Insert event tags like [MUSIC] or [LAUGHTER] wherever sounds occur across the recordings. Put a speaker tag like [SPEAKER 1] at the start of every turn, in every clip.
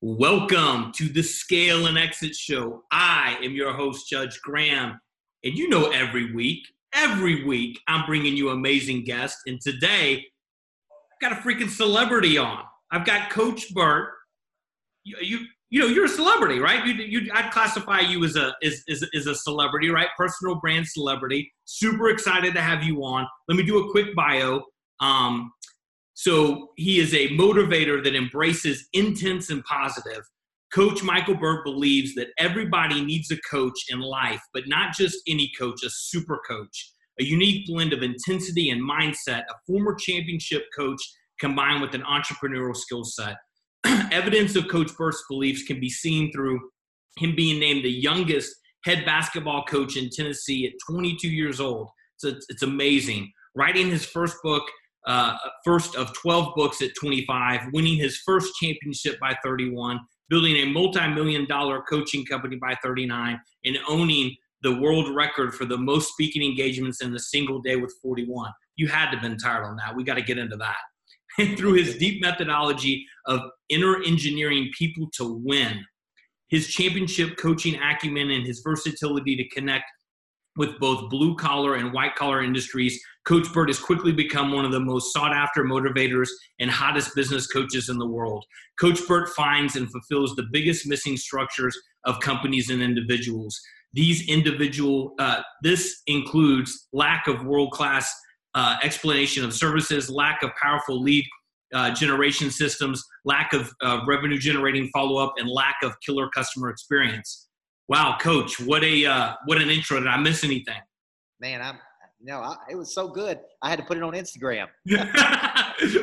[SPEAKER 1] Welcome to the Scale and Exit Show. I am your host, Judge Graham. And you know, every week, every week, I'm bringing you amazing guests. And today, I've got a freaking celebrity on. I've got Coach Burt. You, you, you know, you're a celebrity, right? You, you, I'd classify you as a, as, as, as a celebrity, right? Personal brand celebrity. Super excited to have you on. Let me do a quick bio. Um, so he is a motivator that embraces intense and positive. Coach Michael Burt believes that everybody needs a coach in life, but not just any coach, a super coach, a unique blend of intensity and mindset, a former championship coach combined with an entrepreneurial skill set. [CLEARS THROAT] Evidence of Coach Burt's beliefs can be seen through him being named the youngest head basketball coach in Tennessee at 22 years old. So it's, it's amazing. Writing his first book, uh, first of 12 books at 25, winning his first championship by 31, building a multi million dollar coaching company by 39, and owning the world record for the most speaking engagements in a single day with 41. You had to have been tired on that. We got to get into that. [LAUGHS] And through his deep methodology of inner engineering people to win, his championship coaching acumen and his versatility to connect with both blue collar and white collar industries, Coach Burt has quickly become one of the most sought after motivators and hottest business coaches in the world. Coach Burt finds and fulfills the biggest missing structures of companies and individuals. These individual, uh, this includes lack of world class uh, explanation of services, lack of powerful lead uh, generation systems, lack of uh, revenue generating follow up, and lack of killer customer experience. Wow, Coach, what a uh, what an intro! Did I miss anything?
[SPEAKER 2] Man, I'm no, I, it was so good. I had to put it on Instagram. [LAUGHS]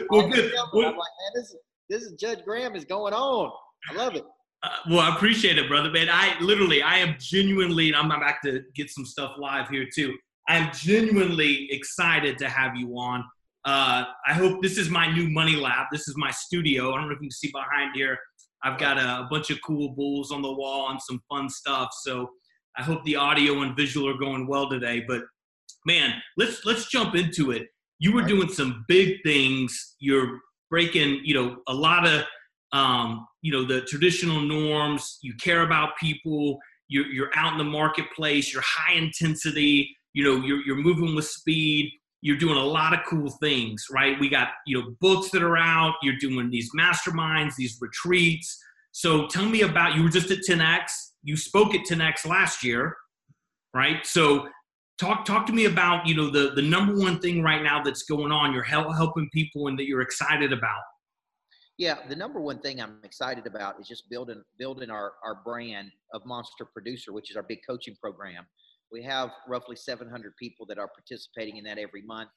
[SPEAKER 1] well, [LAUGHS] good. Well,
[SPEAKER 2] like, this is this is Judge Graham is going on. I love it.
[SPEAKER 1] Uh, well, I appreciate it, brother. Man, I literally, I am genuinely, and I'm about to get some stuff live here too. I'm genuinely excited to have you on. Uh, I hope this is my new money lab. This is my studio. I don't know if you can see behind here. I've got a, a bunch of cool bulls on the wall and some fun stuff. So I hope the audio and visual are going well today. But man, let's let's jump into it. You were doing some big things. You're breaking, you know, a lot of um, you know, the traditional norms. You care about people. You're, you're out in the marketplace. You're high intensity. You know, you're, you're moving with speed you're doing a lot of cool things, right? We got, you know, books that are out, you're doing these masterminds, these retreats. So tell me about you were just at 10X, you spoke at 10X last year, right? So talk talk to me about, you know, the the number one thing right now that's going on, you're helping people and that you're excited about.
[SPEAKER 2] Yeah, the number one thing I'm excited about is just building building our our brand of Monster Producer, which is our big coaching program. We have roughly 700 people that are participating in that every month,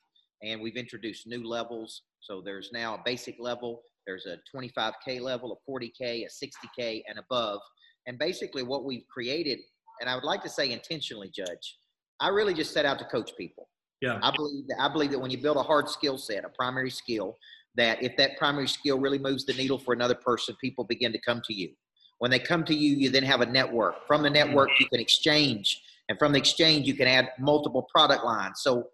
[SPEAKER 2] and we've introduced new levels. So there's now a basic level, there's a 25K level, a 40K, a 60K, and above. And basically, what we've created, and I would like to say intentionally, Judge, I really just set out to coach people.
[SPEAKER 1] Yeah.
[SPEAKER 2] I believe that I believe that when you build a hard skill set, a primary skill, that if that primary skill really moves the needle for another person, people begin to come to you. When they come to you, you then have a network. From the network, you can exchange and from the exchange, you can add multiple product lines. So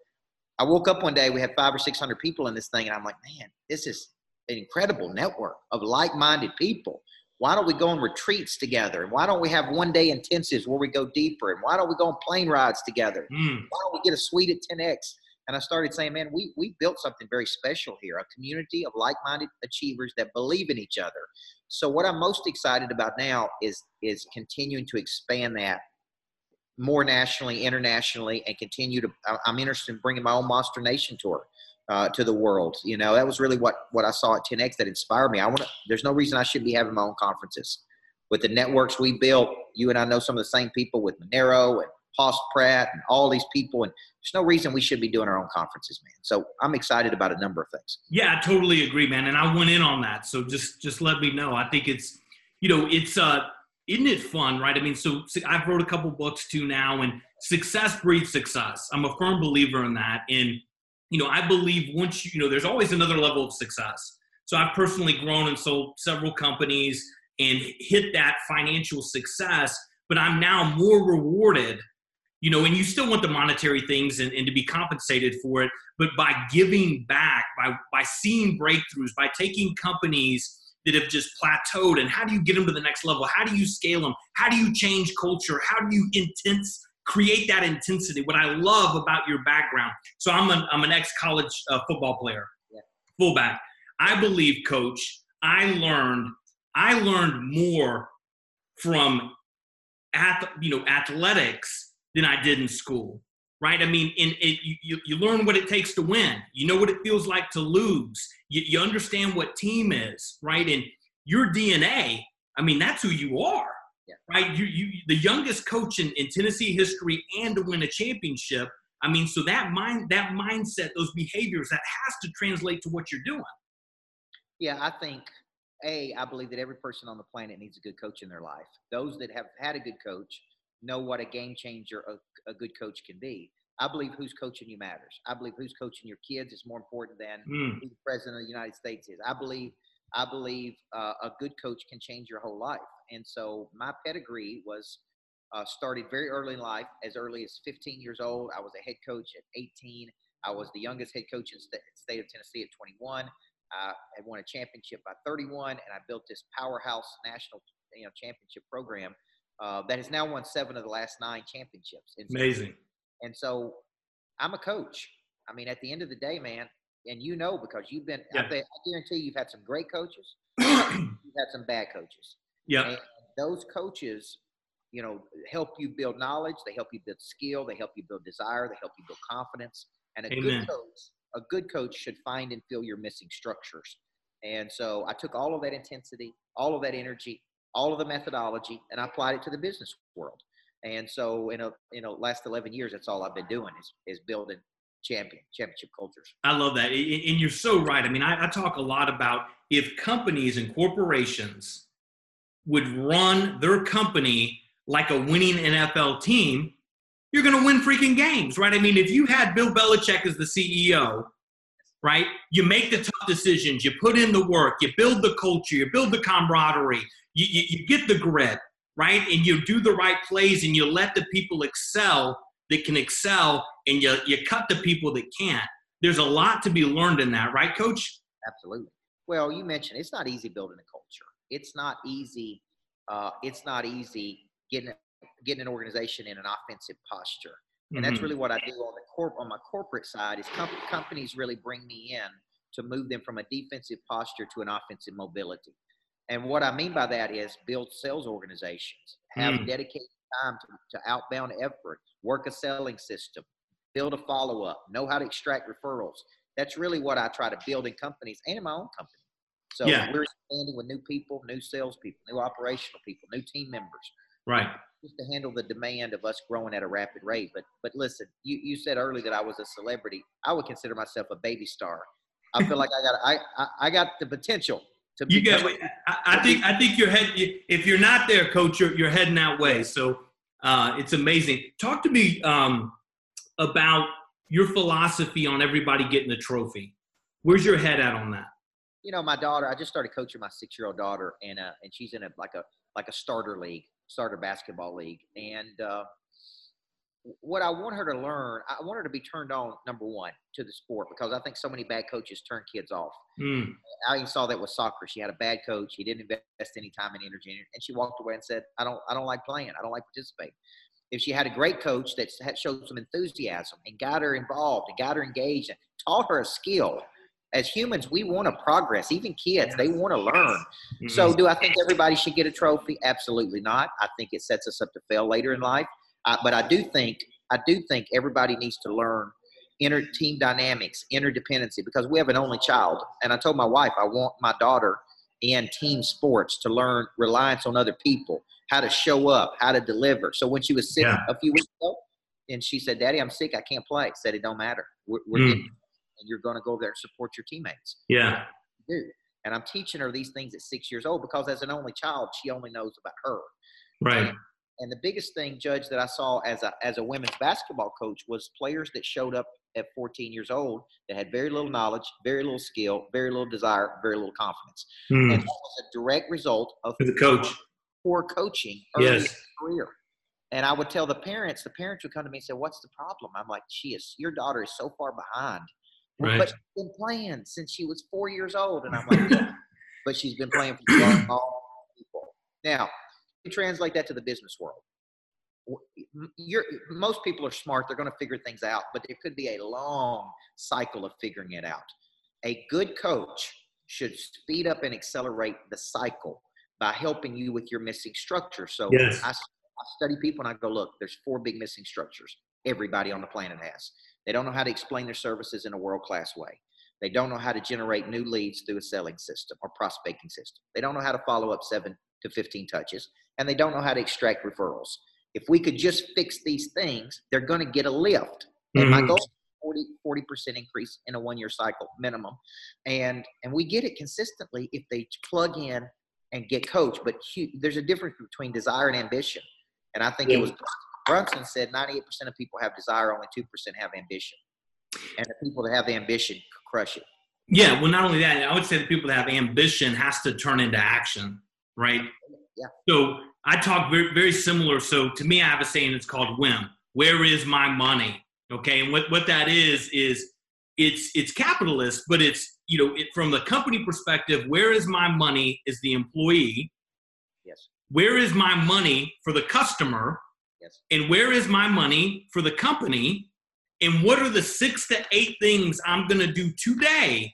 [SPEAKER 2] I woke up one day, we had five or 600 people in this thing, and I'm like, man, this is an incredible network of like minded people. Why don't we go on retreats together? And why don't we have one day intensives where we go deeper? And why don't we go on plane rides together? Mm. Why don't we get a suite at 10X? And I started saying, man, we, we built something very special here a community of like minded achievers that believe in each other. So, what I'm most excited about now is, is continuing to expand that more nationally, internationally, and continue to. I'm interested in bringing my own Monster Nation tour uh, to the world. You know, that was really what what I saw at 10x that inspired me. I want. There's no reason I shouldn't be having my own conferences. With the networks we built, you and I know some of the same people with Monero and Haas Pratt and all these people, and there's no reason we should be doing our own conferences, man. So I'm excited about a number of things.
[SPEAKER 1] Yeah, I totally agree, man. And I went in on that, so just just let me know. I think it's, you know, it's uh isn't it fun, right? I mean, so, so I've wrote a couple books too now, and success breeds success. I'm a firm believer in that. And, you know, I believe once you, you know, there's always another level of success. So I've personally grown and sold several companies and hit that financial success, but I'm now more rewarded, you know, and you still want the monetary things and, and to be compensated for it, but by giving back, by by seeing breakthroughs, by taking companies that have just plateaued and how do you get them to the next level? How do you scale them? How do you change culture? How do you intense create that intensity? What i love about your background. So i'm an, I'm an ex-college uh, football player. Yeah. fullback. I believe coach i learned i learned more from at, you know athletics than i did in school right? I mean, in it, you, you learn what it takes to win. You know what it feels like to lose. You, you understand what team is, right? And your DNA, I mean, that's who you are, yeah. right? You, you, the youngest coach in, in Tennessee history and to win a championship. I mean, so that mind, that mindset, those behaviors, that has to translate to what you're doing.
[SPEAKER 2] Yeah, I think a, I believe that every person on the planet needs a good coach in their life. Those that have had a good coach know what a game changer a, a good coach can be. I believe who's coaching you matters. I believe who's coaching your kids is more important than mm. who the president of the United States is. I believe I believe uh, a good coach can change your whole life. And so my pedigree was uh, started very early in life, as early as 15 years old. I was a head coach at 18. I was the youngest head coach in the state of Tennessee at 21. I had won a championship by 31, and I built this powerhouse national you know championship program uh, that has now won seven of the last nine championships.
[SPEAKER 1] Amazing.
[SPEAKER 2] And so I'm a coach. I mean, at the end of the day, man, and you know because you've been, yeah. I, I guarantee you've had some great coaches, [CLEARS THROAT] you've had some bad coaches.
[SPEAKER 1] Yeah.
[SPEAKER 2] those coaches, you know, help you build knowledge. They help you build skill. They help you build desire. They help you build confidence. And a Amen. good coach, a good coach should find and fill your missing structures. And so I took all of that intensity, all of that energy, all of the methodology, and I applied it to the business world. And so, in a you know last eleven years, that's all I've been doing is is building champion championship cultures.
[SPEAKER 1] I love that, and you're so right. I mean, I, I talk a lot about if companies and corporations would run their company like a winning NFL team, you're going to win freaking games, right? I mean, if you had Bill Belichick as the CEO, right? You make the tough decisions, you put in the work, you build the culture, you build the camaraderie, you, you, you get the grit, right? And you do the right plays and you let the people excel that can excel and you, you cut the people that can't. There's a lot to be learned in that, right, coach?
[SPEAKER 2] Absolutely. Well, you mentioned it's not easy building a culture. It's not easy. Uh, it's not easy getting getting an organization in an offensive posture, and mm-hmm. that's really what I do on the corp on my corporate side. Is com- companies really bring me in to move them from a defensive posture to an offensive mobility. And what I mean by that is build sales organizations, have mm. dedicated time to, to outbound effort, work a selling system, build a follow up, know how to extract referrals. That's really what I try to build in companies and in my own company. So yeah. we're expanding with new people, new salespeople, new operational people, new team members.
[SPEAKER 1] Right.
[SPEAKER 2] Just to handle the demand of us growing at a rapid rate. But but listen, you, you said earlier that I was a celebrity. I would consider myself a baby star. I feel like I got I, I, I got the potential
[SPEAKER 1] to you get. I, I think I think you're head. If you're not there, coach, you're, you're heading that way. So uh, it's amazing. Talk to me um, about your philosophy on everybody getting a trophy. Where's your head at on that?
[SPEAKER 2] You know, my daughter. I just started coaching my six-year-old daughter, and uh, and she's in a like a like a starter league, starter basketball league, and uh, what I want her to learn, I want her to be turned on, number one, to the sport because I think so many bad coaches turn kids off. Mm. I even saw that with soccer. She had a bad coach. He didn't invest any time and energy in it. And she walked away and said, I don't, I don't like playing. I don't like participating. If she had a great coach that showed some enthusiasm and got her involved and got her engaged and taught her a skill, as humans, we want to progress. Even kids, they want to learn. Mm-hmm. So, do I think everybody should get a trophy? Absolutely not. I think it sets us up to fail later in life. I, but I do think I do think everybody needs to learn inner team dynamics, interdependency, because we have an only child. And I told my wife I want my daughter in team sports to learn reliance on other people, how to show up, how to deliver. So when she was sick yeah. a few weeks ago, and she said, "Daddy, I'm sick. I can't play." I said, "It don't matter. We're, we're mm. You're going to go there and support your teammates."
[SPEAKER 1] Yeah.
[SPEAKER 2] Do. And I'm teaching her these things at six years old because as an only child, she only knows about her.
[SPEAKER 1] Right.
[SPEAKER 2] And and the biggest thing, Judge, that I saw as a as a women's basketball coach was players that showed up at 14 years old that had very little knowledge, very little skill, very little desire, very little confidence. Mm. And that was a direct result of
[SPEAKER 1] the coach
[SPEAKER 2] poor coaching early
[SPEAKER 1] yes.
[SPEAKER 2] in career. And I would tell the parents, the parents would come to me and say, What's the problem? I'm like, She is your daughter is so far behind.
[SPEAKER 1] Right.
[SPEAKER 2] But she's been playing since she was four years old. And I'm like, yeah. but she's been playing for all people. Now, you translate that to the business world. You're, most people are smart; they're going to figure things out, but there could be a long cycle of figuring it out. A good coach should speed up and accelerate the cycle by helping you with your missing structure. So
[SPEAKER 1] yes.
[SPEAKER 2] I, I study people and I go, look, there's four big missing structures. Everybody on the planet has. They don't know how to explain their services in a world class way. They don't know how to generate new leads through a selling system or prospecting system. They don't know how to follow up seven to 15 touches, and they don't know how to extract referrals. If we could just fix these things, they're going to get a lift. And mm-hmm. my goal is 40 percent increase in a one year cycle minimum, and and we get it consistently if they plug in and get coached. But there's a difference between desire and ambition, and I think yeah. it was Brunson said 98% of people have desire, only 2% have ambition. And the people that have ambition crush it.
[SPEAKER 1] Yeah, well, not only that, I would say the people that have ambition has to turn into action, right?
[SPEAKER 2] Yeah.
[SPEAKER 1] So I talk very, very similar. So to me, I have a saying it's called WHIM. Where is my money? Okay, and what, what that is is it's it's capitalist, but it's you know it, from the company perspective. Where is my money? Is the employee?
[SPEAKER 2] Yes.
[SPEAKER 1] Where is my money for the customer?
[SPEAKER 2] Yes.
[SPEAKER 1] And where is my money for the company? And what are the six to eight things I'm going to do today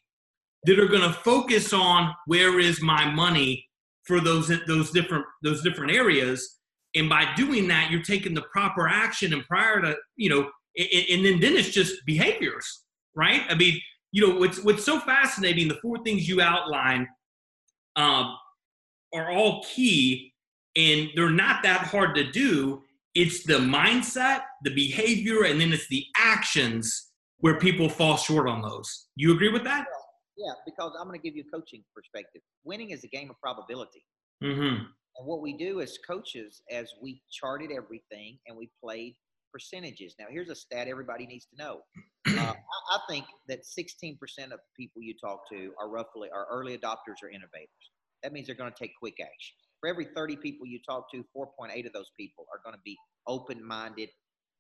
[SPEAKER 1] that are going to focus on where is my money for those those different those different areas? And by doing that, you're taking the proper action and prior to you know, and, then then it's just behaviors, right? I mean, you know, what's what's so fascinating, the four things you outline um, are all key, and they're not that hard to do it's the mindset, the behavior, and then it's the actions where people fall short on those. You agree with that?
[SPEAKER 2] Yeah, because I'm going to give you a coaching perspective. Winning is a game of probability.
[SPEAKER 1] Mm-hmm.
[SPEAKER 2] And what we do as coaches, as we charted everything and we played percentages. Now, here's a stat everybody needs to know. Uh, [CLEARS THROAT] I, I think that 16% of people you talk to are roughly are early adopters or innovators. That means they're going to take quick action for every 30 people you talk to, 4.8 of those people are going to be open minded,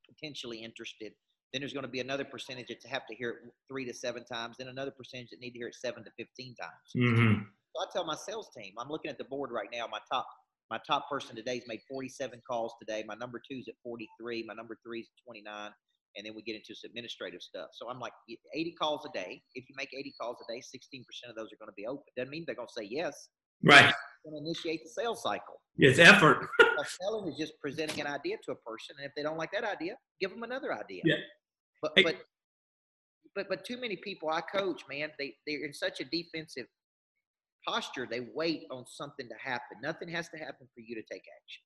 [SPEAKER 2] potentially interested. Then there's going to be another percentage that have to hear it three to seven times, then another percentage that need to hear it seven to 15 times.
[SPEAKER 1] Mm-hmm.
[SPEAKER 2] So I tell my sales team, I'm looking at the board right now. My top my top person today's made 47 calls today. My number two is at 43. My number three is at 29. And then we get into some administrative stuff. So I'm like 80 calls a day. If you make 80 calls a day, 16% of those are going to be open. Doesn't mean they're going to say yes.
[SPEAKER 1] Right
[SPEAKER 2] going to initiate the sales cycle.
[SPEAKER 1] It's effort.
[SPEAKER 2] A selling is just presenting an idea to a person, and if they don't like that idea, give them another idea.
[SPEAKER 1] Yeah.
[SPEAKER 2] But hey. but but but too many people I coach, man, they they're in such a defensive posture. They wait on something to happen. Nothing has to happen for you to take action.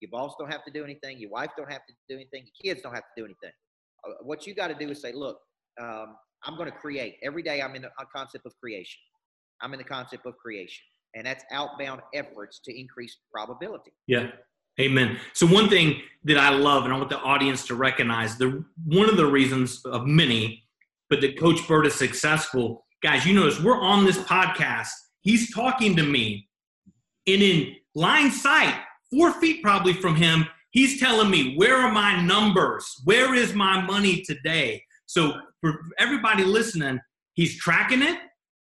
[SPEAKER 2] Your boss don't have to do anything. Your wife don't have to do anything. Your kids don't have to do anything. Uh, what you got to do is say, look, um, I'm going to create. Every day I'm in the concept of creation. I'm in the concept of creation and that's outbound efforts to increase probability.
[SPEAKER 1] Yeah. Amen. So one thing that I love, and I want the audience to recognize, the one of the reasons of many, but that Coach Burt is successful, guys. You notice we're on this podcast. He's talking to me, and in line sight, four feet probably from him, he's telling me where are my numbers? Where is my money today? So for everybody listening, he's tracking it,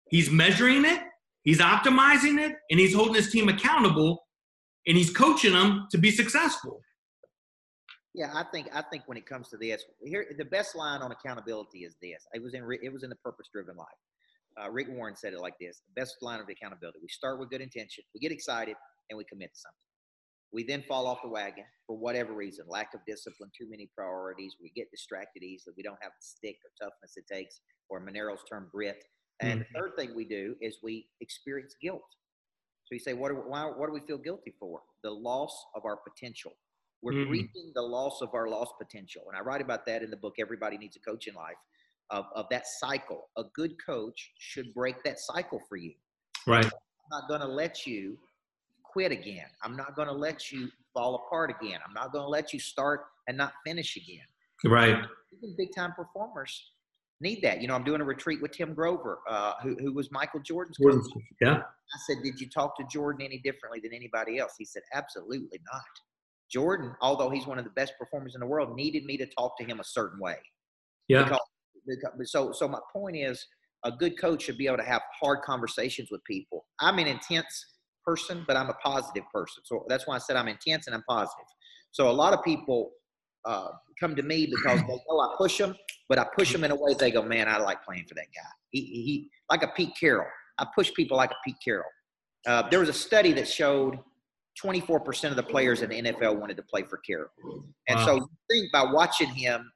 [SPEAKER 1] he's measuring it, He's optimizing it and he's holding his team accountable and he's coaching them to be successful.
[SPEAKER 2] Yeah, I think I think when it comes to this, here the best line on accountability is this. It was in it was in the purpose driven life. Uh, Rick Warren said it like this: the best line of accountability. We start with good intention, we get excited, and we commit to something. We then fall off the wagon for whatever reason, lack of discipline, too many priorities. We get distracted easily. We don't have the stick or toughness it takes, or Monero's term grit and mm-hmm. the third thing we do is we experience guilt. So you say, what do, why, what do we feel guilty for? The loss of our potential. We're mm-hmm. grieving the loss of our lost potential. And I write about that in the book, Everybody Needs a Coach in Life, of, of that cycle. A good coach should break that cycle for you.
[SPEAKER 1] Right. I'm
[SPEAKER 2] not going to let you quit again. I'm not going to let you fall apart again. I'm not going to let you start and not finish again.
[SPEAKER 1] Right.
[SPEAKER 2] Even big time performers need that. You know, I'm doing a retreat with Tim Grover, uh, who, who was Michael Jordan's coach.
[SPEAKER 1] Yeah.
[SPEAKER 2] I said, Did you talk to Jordan any differently than anybody else? He said, Absolutely not. Jordan, although he's one of the best performers in the world, needed me to talk to him a certain way.
[SPEAKER 1] Yeah.
[SPEAKER 2] Because, because, so, so my point is, a good coach should be able to have hard conversations with people. I'm an intense person, but I'm a positive person. So that's why I said I'm intense and I'm positive. So a lot of people uh, come to me because they know I push them, but I push them in a way they go, man, I like playing for that guy. He, he like a Pete Carroll. I push people like a Pete Carroll. Uh, there was a study that showed 24% of the players in the NFL wanted to play for Carroll. And wow. so you think by watching him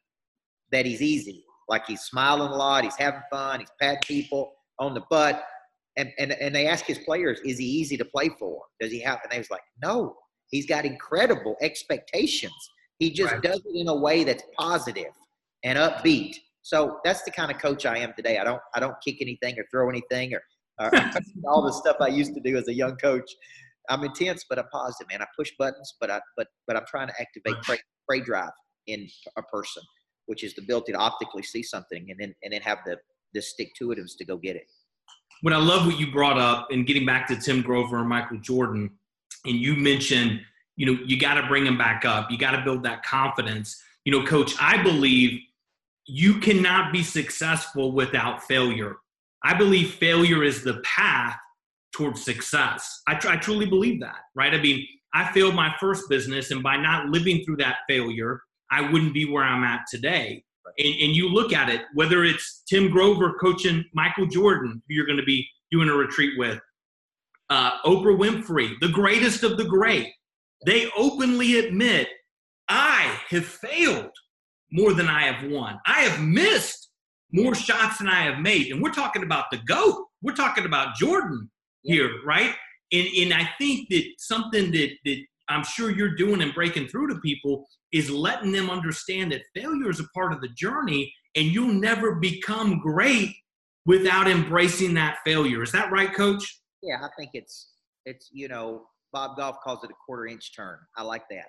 [SPEAKER 2] that he's easy, like he's smiling a lot, he's having fun, he's patting people on the butt. And, and, and they ask his players, is he easy to play for? Does he have? And they was like, no, he's got incredible expectations. He just right. does it in a way that's positive and upbeat. So that's the kind of coach I am today. I don't I don't kick anything or throw anything or, uh, or [LAUGHS] all the stuff I used to do as a young coach. I'm intense, but I'm positive, man. I push buttons, but I but but I'm trying to activate prey, prey drive in a person, which is the ability to optically see something and then and then have the the stick to itiveness to go get it.
[SPEAKER 1] What I love what you brought up, and getting back to Tim Grover and Michael Jordan, and you mentioned, you know, you got to bring them back up. You got to build that confidence. You know, Coach, I believe you cannot be successful without failure. I believe failure is the path towards success. I, tr- I truly believe that, right? I mean, I failed my first business, and by not living through that failure, I wouldn't be where I'm at today. And, and you look at it, whether it's Tim Grover coaching Michael Jordan, who you're going to be doing a retreat with, uh, Oprah Winfrey, the greatest of the great, they openly admit, I have failed more than I have won. I have missed more shots than I have made. And we're talking about the GOAT. We're talking about Jordan here, right? And, and I think that something that, that I'm sure you're doing and breaking through to people is letting them understand that failure is a part of the journey and you'll never become great without embracing that failure. Is that right, coach?
[SPEAKER 2] Yeah, I think it's it's you know, Bob Goff calls it a quarter inch turn. I like that.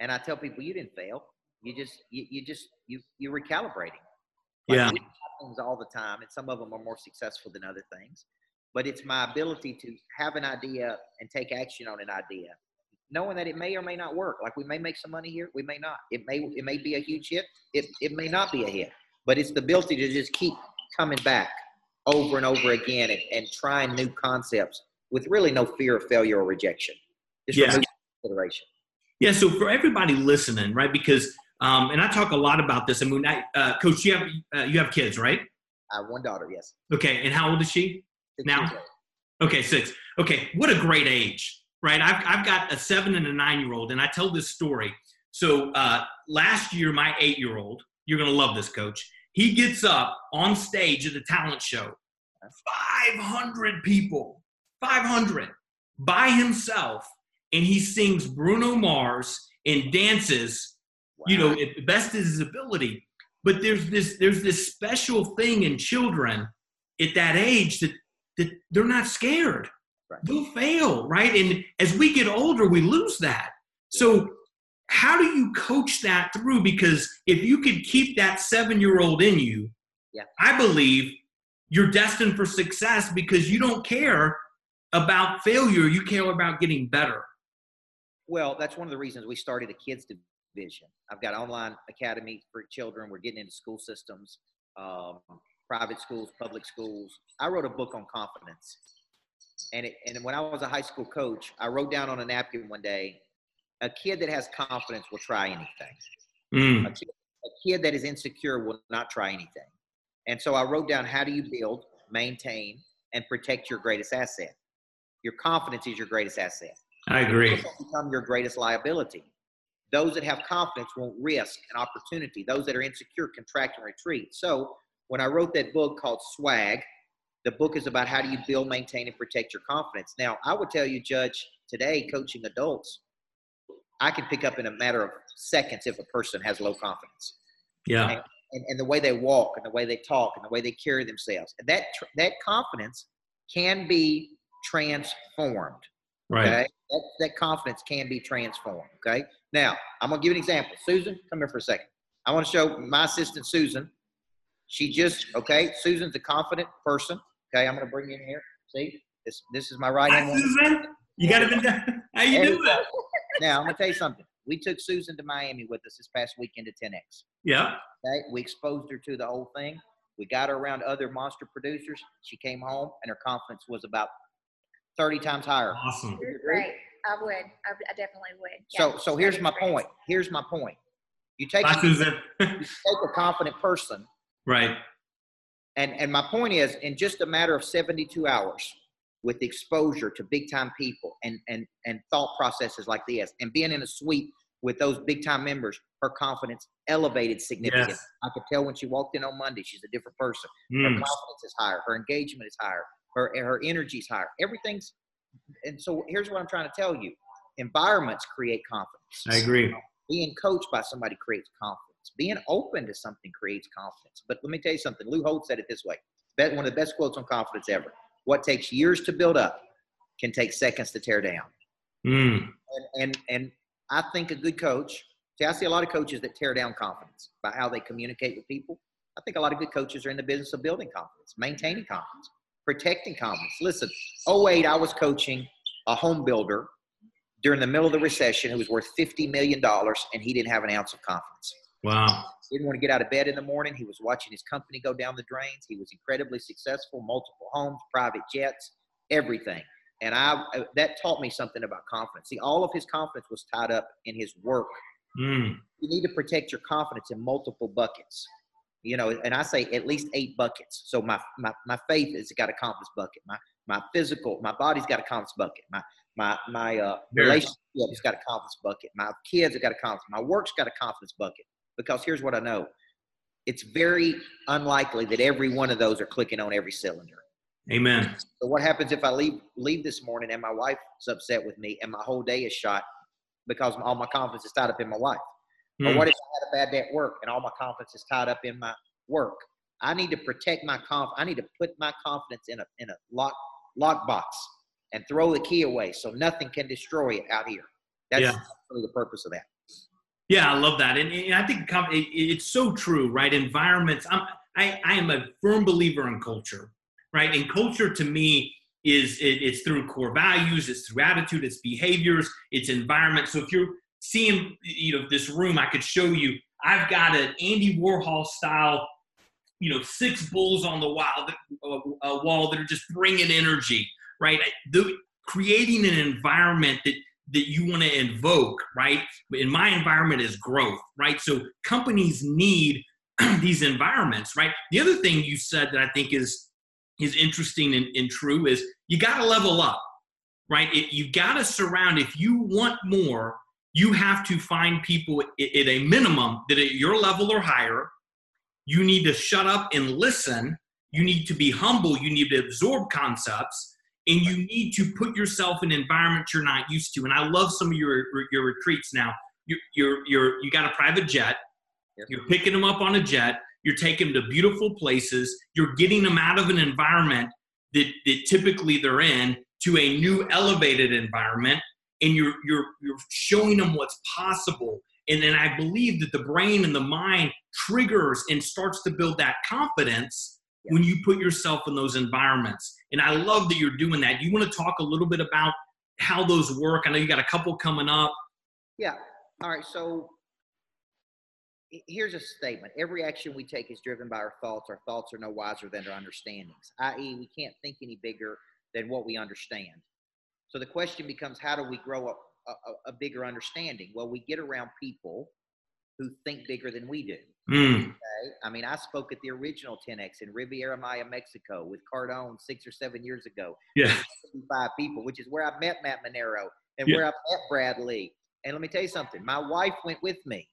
[SPEAKER 2] And I tell people you didn't fail. You just you, you just you you're recalibrating.
[SPEAKER 1] Like yeah.
[SPEAKER 2] Things all the time, and some of them are more successful than other things. But it's my ability to have an idea and take action on an idea, knowing that it may or may not work. Like we may make some money here, we may not. It may it may be a huge hit. It it may not be a hit. But it's the ability to just keep coming back over and over again and, and trying new concepts with really no fear of failure or rejection. Just yeah. consideration.
[SPEAKER 1] Yeah. So for everybody listening, right? Because um, and I talk a lot about this. I mean, I, uh, Coach, you have uh, you have kids, right?
[SPEAKER 2] I have one daughter. Yes.
[SPEAKER 1] Okay, and how old is she six now? Okay, six. Okay, what a great age, right? I've I've got a seven and a nine year old, and I tell this story. So uh, last year, my eight year old, you're gonna love this, Coach. He gets up on stage at the talent show, 500 people, 500 by himself, and he sings Bruno Mars and dances you know, at the best of his ability. But there's this there's this special thing in children at that age that that they're not scared. Right. They'll fail, right? And as we get older, we lose that. So how do you coach that through? Because if you could keep that seven year old in you,
[SPEAKER 2] yeah.
[SPEAKER 1] I believe you're destined for success because you don't care about failure, you care about getting better.
[SPEAKER 2] Well, that's one of the reasons we started a kids division. I've got online academy for children. We're getting into school systems, um, private schools, public schools. I wrote a book on confidence. And, it, and when I was a high school coach, I wrote down on a napkin one day, a kid that has confidence will try anything.
[SPEAKER 1] Mm.
[SPEAKER 2] A, kid, a kid that is insecure will not try anything. And so I wrote down how do you build, maintain, and protect your greatest asset. Your confidence is your greatest asset.
[SPEAKER 1] I agree.
[SPEAKER 2] become your greatest liability. Those that have confidence won't risk an opportunity. Those that are insecure contract and retreat. So when I wrote that book called Swag, the book is about how do you build, maintain, and protect your confidence. Now, I would tell you, Judge, today coaching adults, I can pick up in a matter of seconds if a person has low confidence.
[SPEAKER 1] Yeah.
[SPEAKER 2] And, and, and the way they walk and the way they talk and the way they carry themselves. And that that confidence can be transformed.
[SPEAKER 1] Right.
[SPEAKER 2] Okay? That, that confidence can be transformed. Okay. Now, I'm going to give you an example. Susan, come here for a second. I want to show my assistant, Susan. She just, okay, Susan's a confident person. Okay, I'm going to bring you in here. See, this this is my right hand.
[SPEAKER 1] Susan, you got it. How you doing?
[SPEAKER 2] now, I'm going to tell you something. We took Susan to Miami with us this past weekend to 10X.
[SPEAKER 1] Yeah.
[SPEAKER 2] Okay, we exposed her to the whole thing. We got her around other monster producers. She came home and her confidence was about 30 times higher.
[SPEAKER 1] Awesome.
[SPEAKER 3] Right. I would. I, I definitely would.
[SPEAKER 2] So,
[SPEAKER 3] Yeah.
[SPEAKER 2] so here's my point. Here's my point. You take,
[SPEAKER 1] Bye, [LAUGHS]
[SPEAKER 2] you take a confident person,
[SPEAKER 1] right.
[SPEAKER 2] and, and my point is, in just a matter of 72 hours, with exposure to big time people and, and, and thought processes like this, and being in a suite with those big time members, her confidence elevated significantly.
[SPEAKER 1] Yes.
[SPEAKER 2] I could tell when she walked in on Monday, she's a different person. her
[SPEAKER 1] Mm.
[SPEAKER 2] confidence is higher, her engagement is higher, her her energy's higher. Everything's and so here's what I'm trying to tell you. Environments create confidence.
[SPEAKER 1] I agree.
[SPEAKER 2] Being coached by somebody creates confidence. Being open to something creates confidence. But let me tell you something. Lou Holtz said it this way. Bet one of the best quotes on confidence ever. What takes years to build up can take seconds to tear down.
[SPEAKER 1] Mm.
[SPEAKER 2] And and and I think a good coach. See, I see a lot of coaches that tear down confidence by how they communicate with people. I think a lot of good coaches are in the business of building confidence, maintaining confidence, protecting confidence. Listen, 08, I was coaching a home builder during the middle of the recession who was worth $50 million and he didn't have an ounce of confidence.
[SPEAKER 1] Wow.
[SPEAKER 2] Didn't want to get out of bed in the morning. He was watching his company go down the drains. He was incredibly successful, multiple homes, private jets, everything. And I uh, that taught me something about confidence. See, all of his confidence was tied up in his work
[SPEAKER 1] Mm.
[SPEAKER 2] you need to protect your confidence in multiple buckets. You know, and I say at least eight buckets. So my my, my faith has got a confidence bucket. My my physical, my body's got a confidence bucket. My my my uh, relationship's got a confidence bucket. My kids have got a confidence. My work's got a confidence bucket. Because here's what I know: it's very unlikely that every one of those are clicking on every cylinder.
[SPEAKER 1] Amen.
[SPEAKER 2] So what happens if I leave leave this morning and my wife's upset with me and my whole day is shot because all my confidence is tied up in my wife? Or
[SPEAKER 1] Mm.
[SPEAKER 2] what if I had a bad day at work and all my confidence is tied up in my work? I need to protect my conf. I need to put my confidence in a in a lock lock box and throw the key away so nothing can destroy it out here. That's
[SPEAKER 1] Yeah.
[SPEAKER 2] really the purpose of that.
[SPEAKER 1] Yeah, I love that, and, and I think it's so true, right? Environments. I'm, I I am a firm believer in culture, right? And culture to me is it, it's through core values, it's through attitude, it's behaviors, it's environment. So if you're seeing, you know, this room, I could show you. I've got an Andy Warhol style, you know, six bulls on the wall, uh, uh, wall that are just bringing energy, right? The, creating an environment that that you want to invoke, right? In my environment is growth, right? So companies need [CLEARS THROAT] these environments, right? The other thing you said that I think is is interesting and, and true is you got to level up, right? It, you got to surround. If you want more, you have to find people at, a minimum that at your level or higher. You need to shut up and listen. You need to be humble. You need to absorb concepts and you need to put yourself in environments you're not used to. And I love some of your your retreats now. You're you're, you're you got a private jet. You're picking them up on a jet. You're taking them to beautiful places. You're getting them out of an environment that, that typically they're in to a new elevated environment, and you're you're you're showing them what's possible. And then I believe that the brain and the mind triggers and starts to build that confidence when you put yourself in those environments. And I love that you're doing that. You want to talk a little bit about how those work? I know you got a couple coming up.
[SPEAKER 2] Yeah. All right. So here's a statement every action we take is driven by our thoughts. Our thoughts are no wiser than our understandings, i.e., we can't think any bigger than what we understand. So the question becomes how do we grow up a, a, bigger understanding? Well, we get around people who think bigger than we do.
[SPEAKER 1] Mm,
[SPEAKER 2] Okay? I mean, I spoke at the original 10X in Riviera Maya, Mexico with Cardone six or seven years ago.
[SPEAKER 1] yeah.
[SPEAKER 2] 75 people, which is where I met Matt Monero and
[SPEAKER 1] Yeah.
[SPEAKER 2] where I met Brad Lea. And let me tell you something, my wife went with me.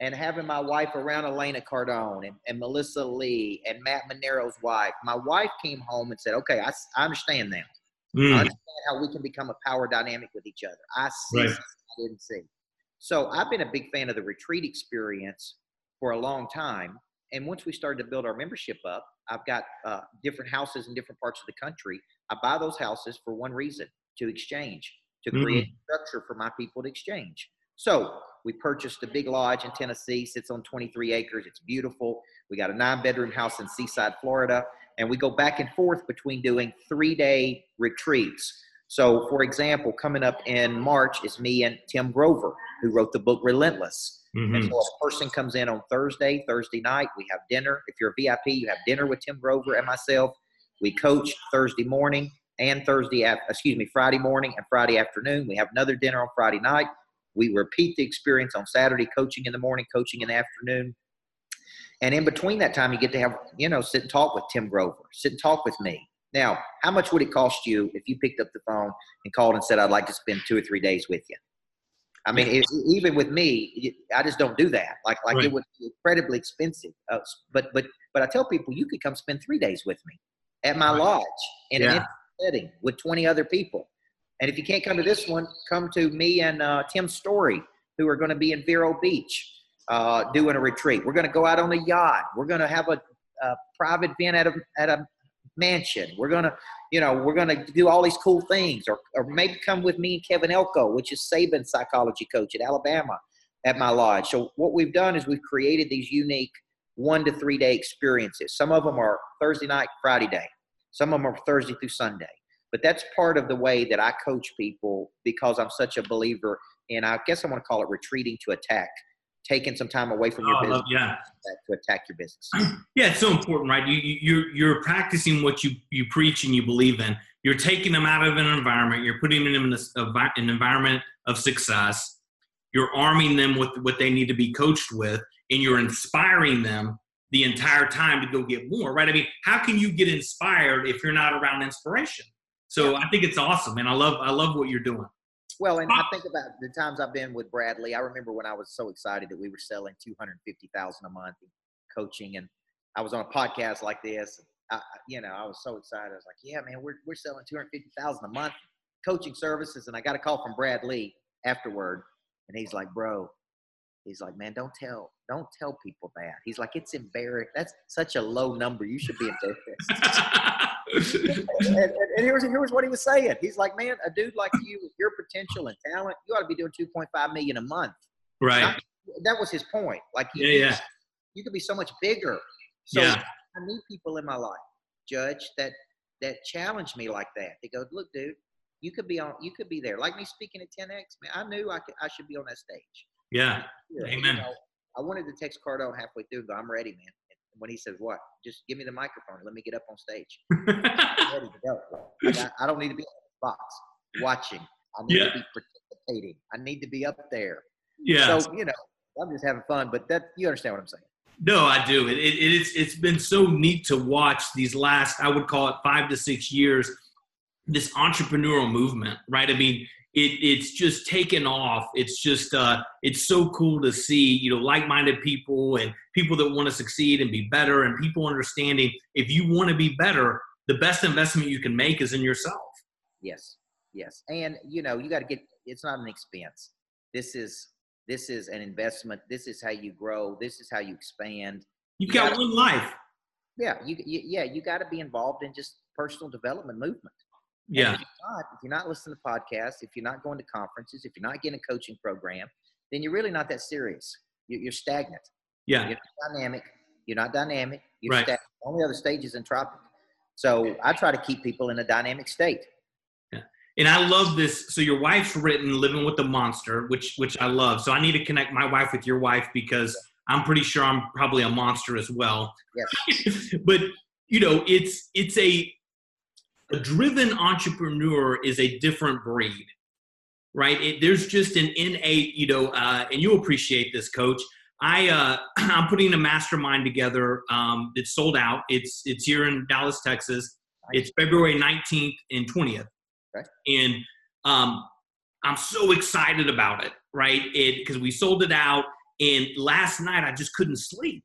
[SPEAKER 2] And having my wife around Elena Cardone and, and Melissa Lea and Matt Monero's wife, my wife came home and said, Okay, I, I understand now. I
[SPEAKER 1] Mm,
[SPEAKER 2] understand how we can become a power dynamic with each other. I see
[SPEAKER 1] Right.
[SPEAKER 2] I didn't see. So I've been a big fan of the retreat experience for a long time. And once we started to build our membership up, I've got uh, different houses in different parts of the country. I buy those houses for one reason to exchange, to create structure for my people to exchange. So we purchased a big lodge in Tennessee, sits on 23 acres. It's beautiful. We got a nine bedroom house in Seaside, Florida. And we go back and forth between doing three day retreats. So, for example, coming up in March is me and Tim Grover, who wrote the book Relentless.
[SPEAKER 1] Mhm.
[SPEAKER 2] And so a person comes in on Thursday, Thursday night, we have dinner. If you're a VIP, you have dinner with Tim Grover and myself. We coach Thursday morning and Thursday, af- excuse me, Friday morning and Friday afternoon. We have another dinner on Friday night. We repeat the experience on Saturday, coaching in the morning, coaching in the afternoon. And in between that time, you get to have, you know, sit and talk with Tim Grover, sit and talk with me. Now, how much would it cost you if you picked up the phone and called and said, I'd like to spend two or three days with you? I mean, it, even with me, I just don't do that. Like, like
[SPEAKER 1] Right.
[SPEAKER 2] it would be incredibly expensive. Uh, but, but, but I tell people, you could come spend three days with me at my
[SPEAKER 1] Right.
[SPEAKER 2] lodge in an
[SPEAKER 1] Yeah.
[SPEAKER 2] intimate setting with 20 other people. And if you can't come to this one, come to me and uh, Tim Storey, who are going to be in Vero Beach uh, doing a retreat. We're going to go out on a yacht. We're going to have a, a private event at a, at a mansion. We're going to, you know, we're going to do all these cool things. Or, or maybe come with me and Kevin Elko, which is Saban's psychology coach at Alabama, at my lodge. So what we've done is we've created these unique one to three day experiences. Some of them are Thursday night, Friday day. Some of them are Thursday through Sunday. But that's part of the way that I coach people because I'm such a believer And I guess I want to call it retreating to attack, taking some time away from
[SPEAKER 1] Oh,
[SPEAKER 2] your
[SPEAKER 1] I
[SPEAKER 2] business
[SPEAKER 1] yeah.
[SPEAKER 2] to attack your business. [CLEARS THROAT]
[SPEAKER 1] Yeah, it's so important, right? You, you you're you're practicing what you you preach and you believe in. You're taking them out of an environment. You're putting them in a, an environment of success. You're arming them with what they need to be coached with, and you're inspiring them the entire time to go get more, right? I mean, how can you get inspired if you're not around inspiration? So I think it's awesome, and I love I love what you're doing.
[SPEAKER 2] Well, and I think about the times I've been with Brad Lea. I remember when I was so excited that we were selling two hundred fifty thousand a month in coaching, and I was on a podcast like this. I, I- you know, I was so excited. I was like, "Yeah, man, we're we're selling two hundred fifty thousand a month coaching services." And I got a call from Brad Lea afterward, and he's like, "Bro." He's like, man, don't tell, don't tell people that. He's like, it's embarrassing. That's such a low number. You should be embarrassed. [LAUGHS] and, and, and here's, here's what he was saying. He's like, man, a dude like you with your potential and talent, you ought to be doing 2.5 million a month.
[SPEAKER 1] right?
[SPEAKER 2] That was his point. Like, you,
[SPEAKER 1] Yeah, yeah,
[SPEAKER 2] you could be so much bigger. So
[SPEAKER 1] yeah.
[SPEAKER 2] I need people in my life, Judge, that that challenge me like that. They go, look, dude, you could be on, you could be there. Like me speaking at 10x, man, I knew I could, I should be on that stage.
[SPEAKER 1] Yeah.
[SPEAKER 2] You
[SPEAKER 1] Amen.
[SPEAKER 2] know, I wanted to text Cardone halfway through, go, I'm ready, man. And when he says, what? Just give me the microphone. Let me get up on stage. Ready to go. Like, I, I don't need to be on the box watching. I need
[SPEAKER 1] Yeah.
[SPEAKER 2] to be participating. I need to be up there.
[SPEAKER 1] yeah.
[SPEAKER 2] So, you know, I'm just having fun, but that you understand what I'm saying.
[SPEAKER 1] No, I do. It, it, it's it's been so neat to watch these last, I would call it five to six years, this entrepreneurial movement, right? I mean, it, it's just taken off. It's just uh, it's so cool to see, you know, like-minded people and people that want to succeed and be better, and people understanding if you want to be better, the best investment you can make is in yourself.
[SPEAKER 2] Yes, yes, and you know, you got to get. It's not an expense. This is this is an investment. This is how you grow. This is how you expand.
[SPEAKER 1] You've
[SPEAKER 2] You
[SPEAKER 1] got
[SPEAKER 2] gotta-
[SPEAKER 1] one life.
[SPEAKER 2] Yeah, you, you yeah, you got to be involved in just personal development movement.
[SPEAKER 1] Yeah,
[SPEAKER 2] If you're, not, if you're not listening to podcasts, if you're not going to conferences, if you're not getting a coaching program, then you're really not that serious. You- You're stagnant.
[SPEAKER 1] yeah.
[SPEAKER 2] You're not dynamic. You're not dynamic. You're
[SPEAKER 1] Right.
[SPEAKER 2] stagnant. The only other stage is entropic. So I try to keep people in a dynamic state. Yeah.
[SPEAKER 1] And I love this. So your wife's written "Living with the Monster," which which I love. So I need to connect my wife with your wife because I'm pretty sure I'm probably a monster as well.
[SPEAKER 2] Yes. [LAUGHS]
[SPEAKER 1] but you know, it's it's a a driven entrepreneur is a different breed, right? It, there's just an innate, you know, uh, and you appreciate this, Coach. I uh, [CLEARS THROAT] I'm putting a mastermind together. Um, it's sold out. It's it's here in Dallas, Texas. It's February 19th and 20th,
[SPEAKER 2] Okay.
[SPEAKER 1] and um, I'm so excited about it, right? It because we sold it out, and last night I just couldn't sleep,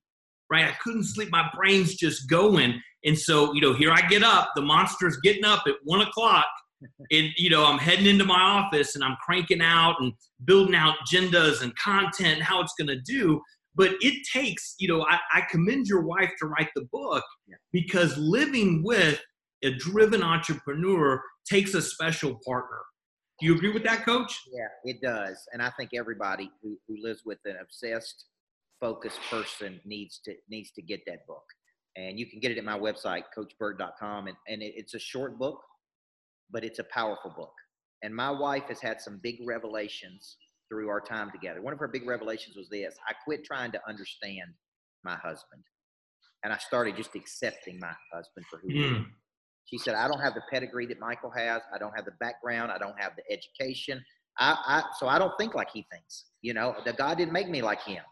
[SPEAKER 1] right? I couldn't sleep. My brain's just going, and so you know, here I get up. The monster's getting up at one o'clock, [LAUGHS] and you know, I'm heading into my office and I'm cranking out and building out agendas and content and how it's going to do. But it takes, you know, I, I commend your wife to write the book
[SPEAKER 2] Yeah.
[SPEAKER 1] because living with a driven entrepreneur takes a special partner. Do you agree with that, Coach?
[SPEAKER 2] Yeah, it does. And I think everybody who, who lives with an obsessed, focused person needs to needs to get that book. And you can get it at my website, coachburt.com. And, and it, it's a short book, but it's a powerful book. And my wife has had some big revelations through our time together. One of her big revelations was this I quit trying to understand my husband and I started just accepting my husband for who he is.
[SPEAKER 1] Mm.
[SPEAKER 2] She said, I don't have the pedigree that Michael has. I don't have the background. I don't have the education. I, I so I don't think like he thinks. You know, the God didn't make me like him.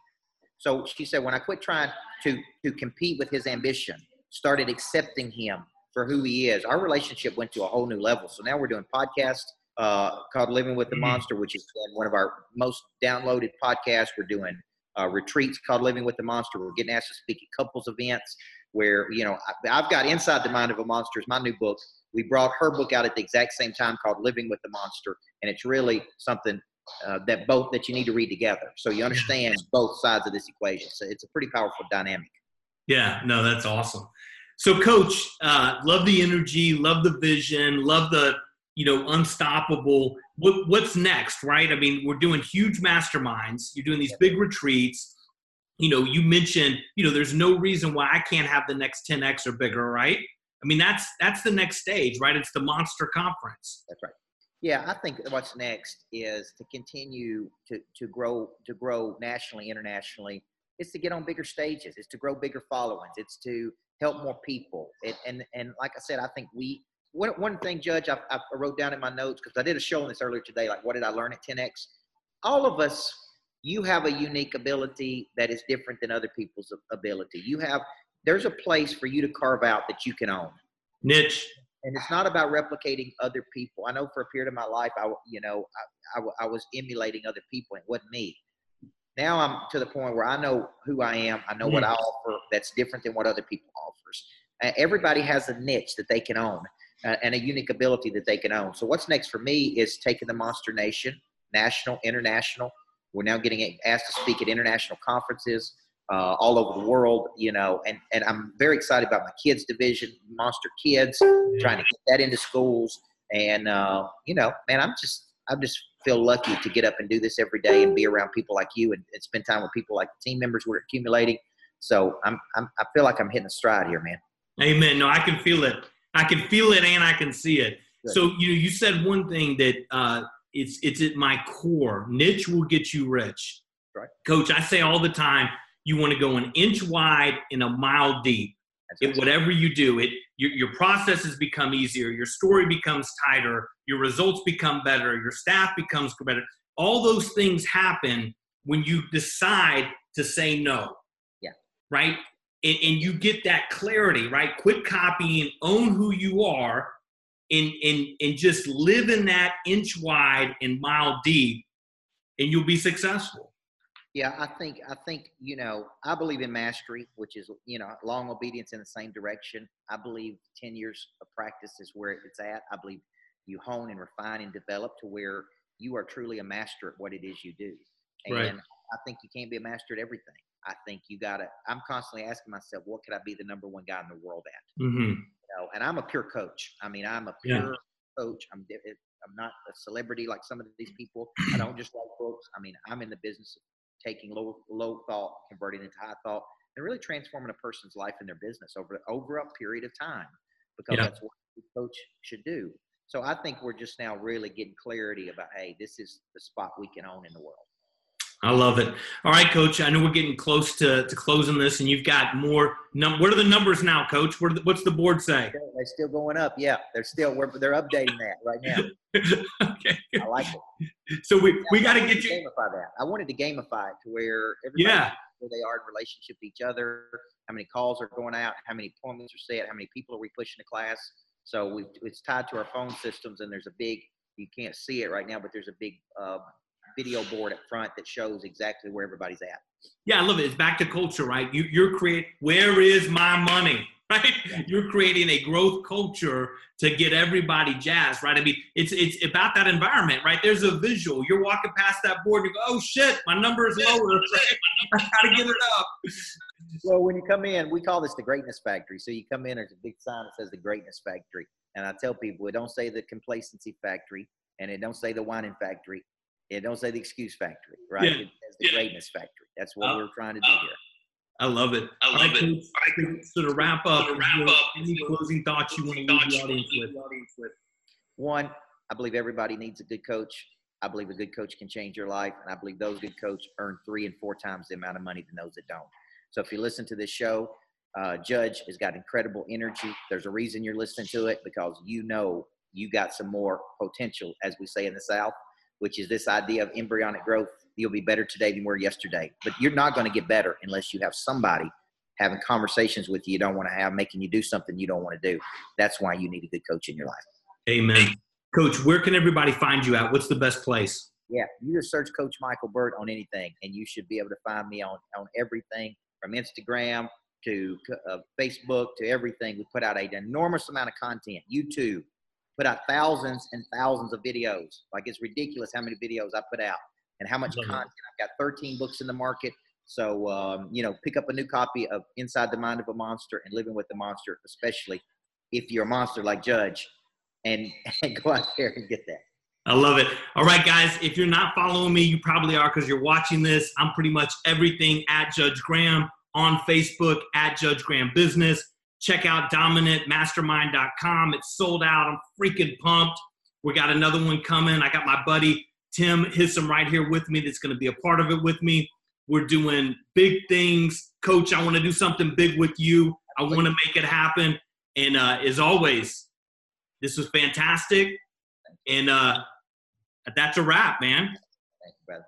[SPEAKER 2] So she said, when I quit trying to to compete with his ambition, started accepting him for who he is, our relationship went to a whole new level. So now we're doing podcasts uh, called Living with the
[SPEAKER 1] Mhm.
[SPEAKER 2] Monster, which is one of our most downloaded podcasts. We're doing uh, retreats called Living with the Monster. We're getting asked to speak at couples events where you know I, I've got Inside the Mind of a Monster is my new book. We brought her book out at the exact same time called Living with the Monster, and it's really something uh, that both that you need to read together so you understand both sides of this equation. So it's a pretty powerful dynamic.
[SPEAKER 1] Yeah, no, that's awesome. So, Coach, uh, love the energy, love the vision, love the you know unstoppable. What, what's next, right? I mean, we're doing huge masterminds. You're doing these big retreats. You know, you mentioned you know there's no reason why I can't have the next 10x or bigger, right? I mean, that's that's the next stage, right? It's the monster conference.
[SPEAKER 2] That's right. Yeah, I think what's next is to continue to to grow to grow nationally, internationally. It's to get on bigger stages. It's to grow bigger followings. It's to help more people. It, and and like I said, I think we one one thing, Judge, I, I wrote down in my notes because I did a show on this earlier today. Like, what did I learn at 10x? All of us, you have a unique ability that is different than other people's ability. You have there's a place for you to carve out that you can own
[SPEAKER 1] Niche.
[SPEAKER 2] And it's not about replicating other people. I know for a period of my life, I you know I, I, I was emulating other people, and it wasn't me. Now I'm to the point where I know who I am. I know what I offer that's different than what other people offers. Uh, everybody has a niche that they can own uh, and a unique ability that they can own. So what's next for me is taking the Monster Nation, national, international. We're now getting asked to speak at international conferences uh, all over the world, you know, and, and I'm very excited about my kids division, Monster Kids, trying to get that into schools. And, uh, you know, man, I'm just, I just feel lucky to get up and do this every day and be around people like you and, and spend time with people like the team members we're accumulating. So I'm, I'm, I feel like I'm hitting a stride here, man.
[SPEAKER 1] Amen. No, I can feel it. I can feel it and I can see it.
[SPEAKER 2] Good.
[SPEAKER 1] So you know, you said one thing that uh, it's it's at my core. Niche will get you rich.
[SPEAKER 2] Right.
[SPEAKER 1] Coach, I say all the time, you want to go an inch wide and a mile deep. It, whatever you do, it your, your processes become easier, your story becomes tighter, your results become better, your staff becomes better. All those things happen when you decide to say no.
[SPEAKER 2] Yeah.
[SPEAKER 1] Right? And, and you get that clarity, right? Quit copying, own who you are, and, and, and just live in that inch wide and mile deep, and you'll be successful.
[SPEAKER 2] Yeah, I think I think you know I believe in mastery, which is you know long obedience in the same direction. I believe ten years of practice is where it's at. I believe you hone and refine and develop to where you are truly a master at what it is you do. And
[SPEAKER 1] Right.
[SPEAKER 2] I think you can't be a master at everything. I think you gotta. I'm constantly asking myself, what could I be the number one guy in the world at?
[SPEAKER 1] Mm-hmm.
[SPEAKER 2] You know, and I'm a pure coach. I mean, I'm a
[SPEAKER 1] Yeah.
[SPEAKER 2] pure coach. I'm I'm not a celebrity like some of these people. I don't just write books. I mean, I'm in the business of taking low low thought, converting into high thought, and really transforming a person's life and their business over over a period of time because
[SPEAKER 1] Yeah.
[SPEAKER 2] that's what a coach should do. So I think we're just now really getting clarity about, hey, this is the spot we can own in the world.
[SPEAKER 1] I love it. All right, Coach. I know we're getting close to, to closing this, and you've got more. Num- what are the numbers now, Coach? What are the, what's the board say?
[SPEAKER 2] They're still going up. Yeah, they're still we're, they're updating that right now. [LAUGHS]
[SPEAKER 1] okay.
[SPEAKER 2] I like it.
[SPEAKER 1] So we, we got to get you.
[SPEAKER 2] gamify that. I wanted to gamify it to where everybody
[SPEAKER 1] Yeah.
[SPEAKER 2] where they are in relationship with each other, how many calls are going out, how many appointments are set, how many people are we pushing to class. So we it's tied to our phone systems, and there's a big you can't see it right now, but there's a big uh, video board up front that shows exactly where everybody's at.
[SPEAKER 1] Yeah, I love it. It's back to culture, right? You, you're create. Where is my money? [LAUGHS] Right? You're creating a growth culture to get everybody jazzed, right? I mean, it's it's about that environment, right? There's a visual. You're walking past that board, and you go, "Oh shit, my number is lower. [LAUGHS] I [LAUGHS] gotta get it up."
[SPEAKER 2] Well, when you come in, we call this the greatness factory. So you come in, there's a big sign that says the greatness factory. And I tell people it don't say the complacency factory and it don't say the whining factory. It don't say the excuse factory, right?
[SPEAKER 1] Yeah.
[SPEAKER 2] It says the
[SPEAKER 1] Yeah.
[SPEAKER 2] greatness factory. That's what
[SPEAKER 1] Uh,
[SPEAKER 2] we're trying to do here.
[SPEAKER 1] I love it.
[SPEAKER 4] I love
[SPEAKER 1] right,
[SPEAKER 4] it.
[SPEAKER 1] Coach, So to wrap up,
[SPEAKER 4] To wrap up,
[SPEAKER 1] any closing thoughts you want to leave the audience with?
[SPEAKER 2] One, I believe everybody needs a good coach. I believe a good coach can change your life, and I believe those good coaches earn three and four times the amount of money than those that don't. So if you listen to this show, uh, Judge has got incredible energy. There's a reason you're listening to it because you know you got some more potential, as we say in the South, which is this idea of embryonic growth. You'll be better today than you were yesterday, but you're not going to get better unless you have somebody having conversations with you you don't want to have, making you do something you don't want to do. That's why you need a good coach in your life.
[SPEAKER 1] Amen. Coach, where can everybody find you at? What's the best place?
[SPEAKER 2] Yeah, you just search Coach Michael Burt on anything, and you should be able to find me on on everything from Instagram to uh, Facebook to everything. We put out an enormous amount of content. YouTube put out thousands and thousands of videos. Like it's ridiculous how many videos I put out and how much
[SPEAKER 1] Love it.
[SPEAKER 2] content. I've got 13 books in the market. So um, you know, pick up a new copy of Inside the Mind of a Monster and Living with the Monster, especially if you're a monster like Judge, and, [LAUGHS] and go out there and get that.
[SPEAKER 1] I love it. All right, guys, if you're not following me, you probably are because you're watching this. I'm pretty much everything at Judge Graham on Facebook at Judge Graham Business. Check out dominantmastermind.com. It's sold out. I'm freaking pumped. We got another one coming. I got my buddy Tim Hissam right here with me that's going to be a part of it with me. We're doing big things. Coach, I want to do something big with you. I want to make it happen. And uh, as always, this was fantastic. And uh, that's a wrap, man.
[SPEAKER 2] Thank you, brother.